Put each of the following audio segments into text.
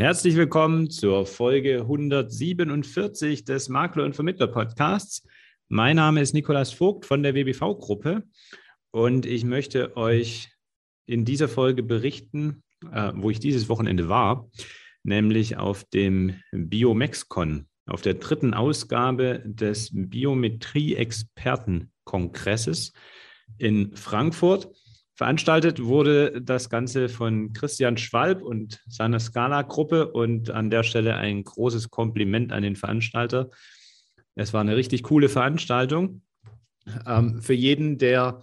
Herzlich willkommen zur Folge 147 des Makler und Vermittler Podcasts. Mein Name ist Nikolas Vogt von der WBV-Gruppe und ich möchte euch in dieser Folge berichten, äh, wo ich dieses Wochenende war, nämlich auf dem BioMexCon, auf der dritten Ausgabe des Biometrie-Expertenkongresses in Frankfurt. Veranstaltet wurde das Ganze von Christian Schwalb und seiner Scala-Gruppe und an der Stelle ein großes Kompliment an den Veranstalter. Es war eine richtig coole Veranstaltung. Ähm, für jeden, der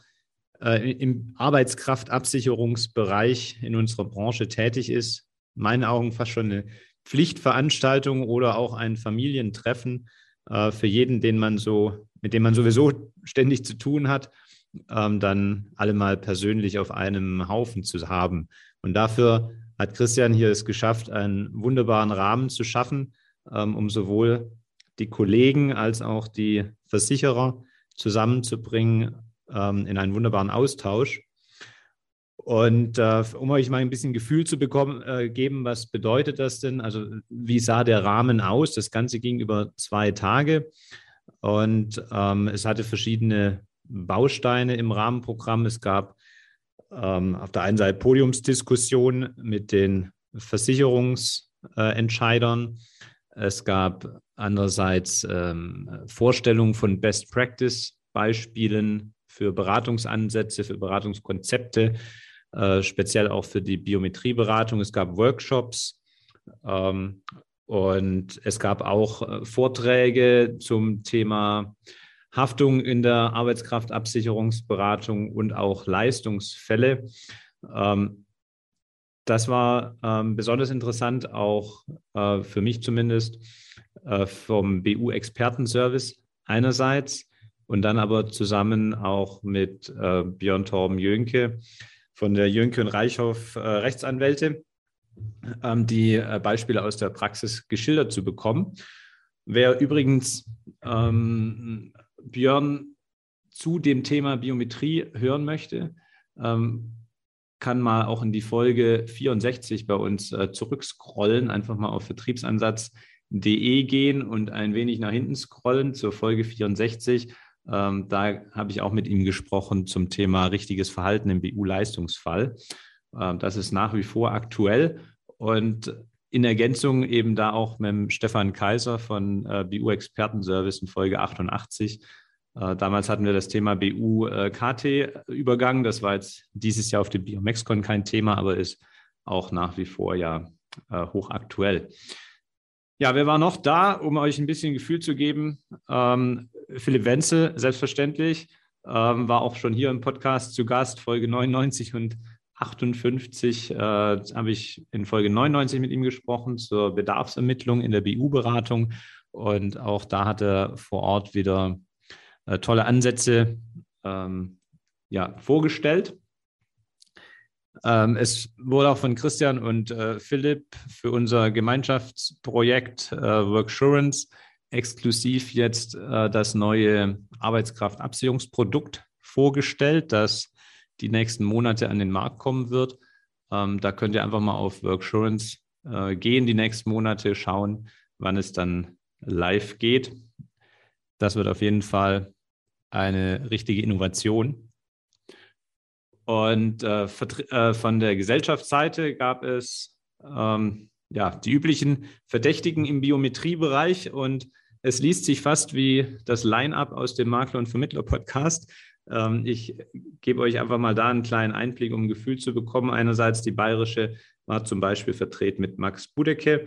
äh, im Arbeitskraftabsicherungsbereich in unserer Branche tätig ist, meinen Augen fast schon eine Pflichtveranstaltung oder auch ein Familientreffen äh, für jeden, den man so, mit dem man sowieso ständig zu tun hat ähm, dann alle mal persönlich auf einem Haufen zu haben. Und dafür hat Christian hier es geschafft, einen wunderbaren Rahmen zu schaffen, ähm, um sowohl die Kollegen als auch die Versicherer zusammenzubringen ähm, in einen wunderbaren Austausch. Und äh, um euch mal ein bisschen Gefühl zu bekommen, äh, geben, was bedeutet das denn? Also wie sah der Rahmen aus? Das Ganze ging über zwei Tage und ähm, es hatte verschiedene Bausteine im Rahmenprogramm. Es gab ähm, auf der einen Seite Podiumsdiskussionen mit den Versicherungsentscheidern. es gab andererseits ähm, Vorstellungen von Best Practice Beispielen für Beratungsansätze, für Beratungskonzepte, äh, speziell auch für die Biometrieberatung. Es gab Workshops ähm, und es gab auch äh, Vorträge zum Thema Haftung in der Arbeitskraftabsicherungsberatung und auch Leistungsfälle. Ähm, das war ähm, besonders interessant, auch äh, für mich zumindest, äh, vom BU-Expertenservice einerseits und dann aber zusammen auch mit äh, Björn Torben Jönke von der Jönke und Reichhoff Rechtsanwälte, ähm, die Beispiele aus der Praxis geschildert zu bekommen. Wer übrigens ähm, Björn zu dem Thema Biometrie hören möchte, ähm, kann mal auch in die Folge 64 bei uns äh, zurückscrollen, einfach mal auf vertriebsansatz.de gehen und ein wenig nach hinten scrollen zur Folge 64. Ähm, da habe ich auch mit ihm gesprochen zum Thema richtiges Verhalten im BU-Leistungsfall. Ähm, das ist nach wie vor aktuell und in Ergänzung eben da auch mit Stefan Kaiser von äh, BU Expertenservice in Folge 88. Äh, damals hatten wir das Thema BU-KT-Übergang. Äh, das war jetzt dieses Jahr auf dem Biomexcon kein Thema, aber ist auch nach wie vor ja äh, hochaktuell. Ja, wer war noch da, um euch ein bisschen Gefühl zu geben? Ähm, Philipp Wenzel, selbstverständlich, ähm, war auch schon hier im Podcast zu Gast, Folge 99 und 58 äh, habe ich in Folge 99 mit ihm gesprochen zur Bedarfsermittlung in der BU-Beratung. Und auch da hat er vor Ort wieder äh, tolle Ansätze ähm, ja, vorgestellt. Ähm, es wurde auch von Christian und äh, Philipp für unser Gemeinschaftsprojekt äh, Worksurance exklusiv jetzt äh, das neue Arbeitskraftabsicherungsprodukt vorgestellt, das die nächsten Monate an den Markt kommen wird. Ähm, da könnt ihr einfach mal auf Worksurance äh, gehen, die nächsten Monate schauen, wann es dann live geht. Das wird auf jeden Fall eine richtige Innovation. Und äh, äh, von der Gesellschaftsseite gab es ähm, ja, die üblichen Verdächtigen im Biometriebereich und es liest sich fast wie das Line-up aus dem Makler- und Vermittler-Podcast. Ähm, ich gebe euch einfach mal da einen kleinen Einblick, um ein Gefühl zu bekommen. Einerseits die bayerische war zum Beispiel vertreten mit Max Budecke.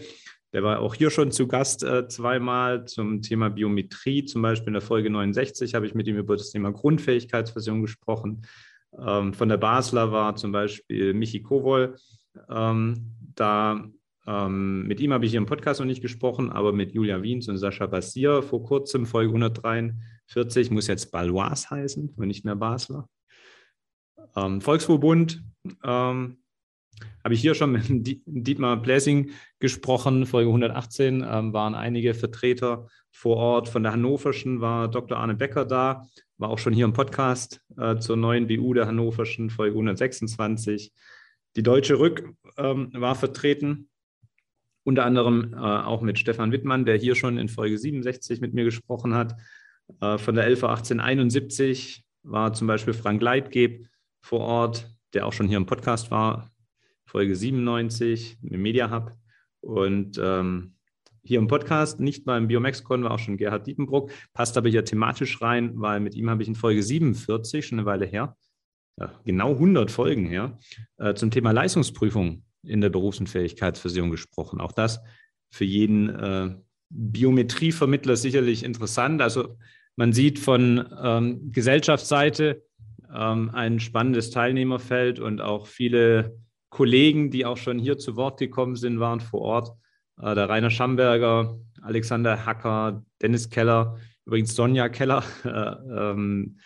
Der war auch hier schon zu Gast äh, zweimal zum Thema Biometrie. Zum Beispiel in der Folge 69 habe ich mit ihm über das Thema Grundfähigkeitsversion gesprochen. Ähm, von der Basler war zum Beispiel Michi Kowol. Ähm, da ähm, mit ihm habe ich hier im Podcast noch nicht gesprochen, aber mit Julia Wiens und Sascha Bassier vor kurzem, Folge 143, muss jetzt Balois heißen, und nicht mehr Basler. Ähm, Volksverbund, ähm, habe ich hier schon mit Dietmar Blessing gesprochen, Folge 118 ähm, waren einige Vertreter vor Ort. Von der Hannoverschen war Dr. Arne Becker da, war auch schon hier im Podcast äh, zur neuen BU der Hannoverschen, Folge 126. Die Deutsche Rück ähm, war vertreten unter anderem äh, auch mit Stefan Wittmann, der hier schon in Folge 67 mit mir gesprochen hat. Äh, von der LV 1871 war zum Beispiel Frank Leitgeb vor Ort, der auch schon hier im Podcast war, Folge 97 im Media Hub. Und ähm, hier im Podcast, nicht beim BiomexCon, war auch schon Gerhard Diepenbruck, passt aber hier thematisch rein, weil mit ihm habe ich in Folge 47, schon eine Weile her, ja, genau 100 Folgen her, äh, zum Thema Leistungsprüfung in der Berufsunfähigkeitsversicherung gesprochen. Auch das für jeden äh, Biometrievermittler sicherlich interessant. Also man sieht von ähm, Gesellschaftsseite ähm, ein spannendes Teilnehmerfeld und auch viele Kollegen, die auch schon hier zu Wort gekommen sind, waren vor Ort. Äh, der Rainer Schamberger, Alexander Hacker, Dennis Keller, übrigens Sonja Keller äh, ähm,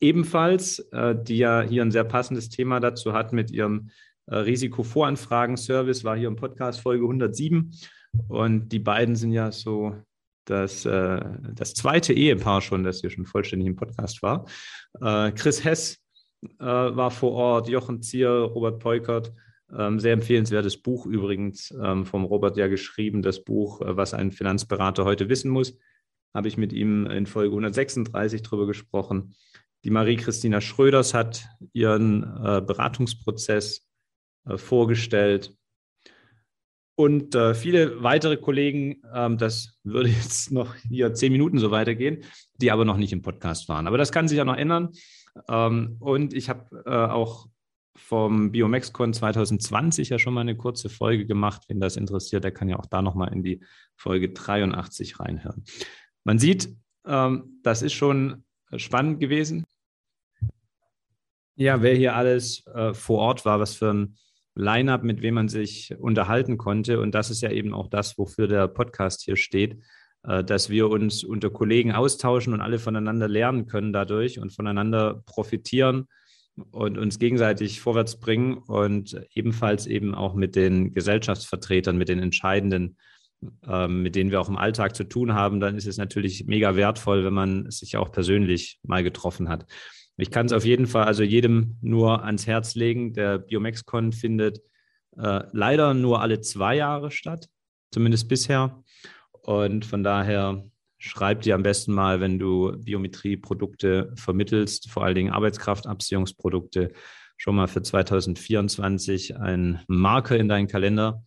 ebenfalls, äh, die ja hier ein sehr passendes Thema dazu hat mit ihrem äh, Risikovoranfragen-Service, war hier im Podcast Folge 107. Und die beiden sind ja so das, äh, das zweite Ehepaar schon, das hier schon vollständig im Podcast war. Äh, Chris Hess äh, war vor Ort, Jochen Zier, Robert Peukert. Ähm, sehr empfehlenswertes Buch übrigens ähm, vom Robert ja geschrieben, das Buch, äh, was ein Finanzberater heute wissen muss. Habe ich mit ihm in Folge 136 drüber gesprochen. Die Marie-Christina Schröders hat ihren äh, Beratungsprozess äh, vorgestellt. Und äh, viele weitere Kollegen, ähm, das würde jetzt noch hier zehn Minuten so weitergehen, die aber noch nicht im Podcast waren. Aber das kann sich ja noch ändern. Ähm, und ich habe äh, auch vom BiomexCon 2020 ja schon mal eine kurze Folge gemacht. Wenn das interessiert, der kann ja auch da nochmal in die Folge 83 reinhören. Man sieht, ähm, das ist schon spannend gewesen. Ja, wer hier alles äh, vor Ort war, was für ein Line-up, mit wem man sich unterhalten konnte. Und das ist ja eben auch das, wofür der Podcast hier steht, äh, dass wir uns unter Kollegen austauschen und alle voneinander lernen können dadurch und voneinander profitieren und uns gegenseitig vorwärts bringen und ebenfalls eben auch mit den Gesellschaftsvertretern, mit den Entscheidenden, ähm, mit denen wir auch im Alltag zu tun haben, dann ist es natürlich mega wertvoll, wenn man sich auch persönlich mal getroffen hat. Ich kann es auf jeden Fall also jedem nur ans Herz legen. Der BiomexCon findet äh, leider nur alle zwei Jahre statt, zumindest bisher. Und von daher schreib dir am besten mal, wenn du Biometrie-Produkte vermittelst, vor allen Dingen Arbeitskraftabsicherungsprodukte, schon mal für 2024 einen Marker in deinen Kalender,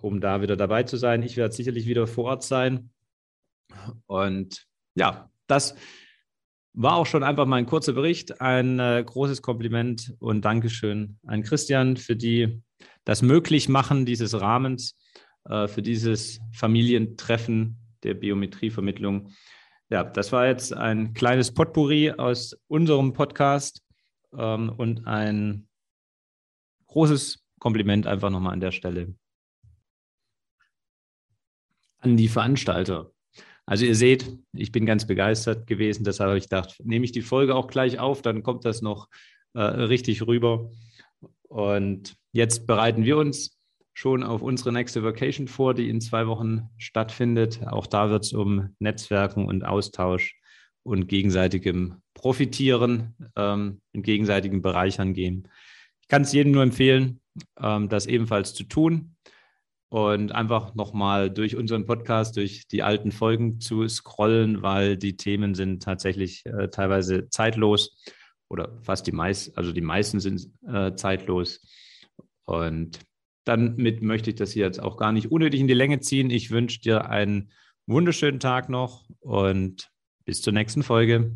um da wieder dabei zu sein. Ich werde sicherlich wieder vor Ort sein. Und ja, das war auch schon einfach mal ein kurzer Bericht. Ein äh, großes Kompliment und Dankeschön an Christian für die, das Möglichmachen dieses Rahmens, äh, für dieses Familientreffen der Biometrievermittlung. Ja, das war jetzt ein kleines Potpourri aus unserem Podcast ähm, und ein großes Kompliment einfach nochmal an der Stelle an die Veranstalter. Also ihr seht, ich bin ganz begeistert gewesen, deshalb habe ich gedacht, nehme ich die Folge auch gleich auf, dann kommt das noch äh, richtig rüber. Und jetzt bereiten wir uns schon auf unsere nächste Vacation vor, die in zwei Wochen stattfindet. Auch da wird es um Netzwerken und Austausch und gegenseitigem Profitieren, ähm, und gegenseitigem Bereichern gehen. Ich kann es jedem nur empfehlen, ähm, das ebenfalls zu tun und einfach nochmal durch unseren Podcast, durch die alten Folgen zu scrollen, weil die Themen sind tatsächlich äh, teilweise zeitlos oder fast die meisten, also die meisten sind äh, zeitlos. Und damit möchte ich das hier jetzt auch gar nicht unnötig in die Länge ziehen. Ich wünsche dir einen wunderschönen Tag noch und bis zur nächsten Folge.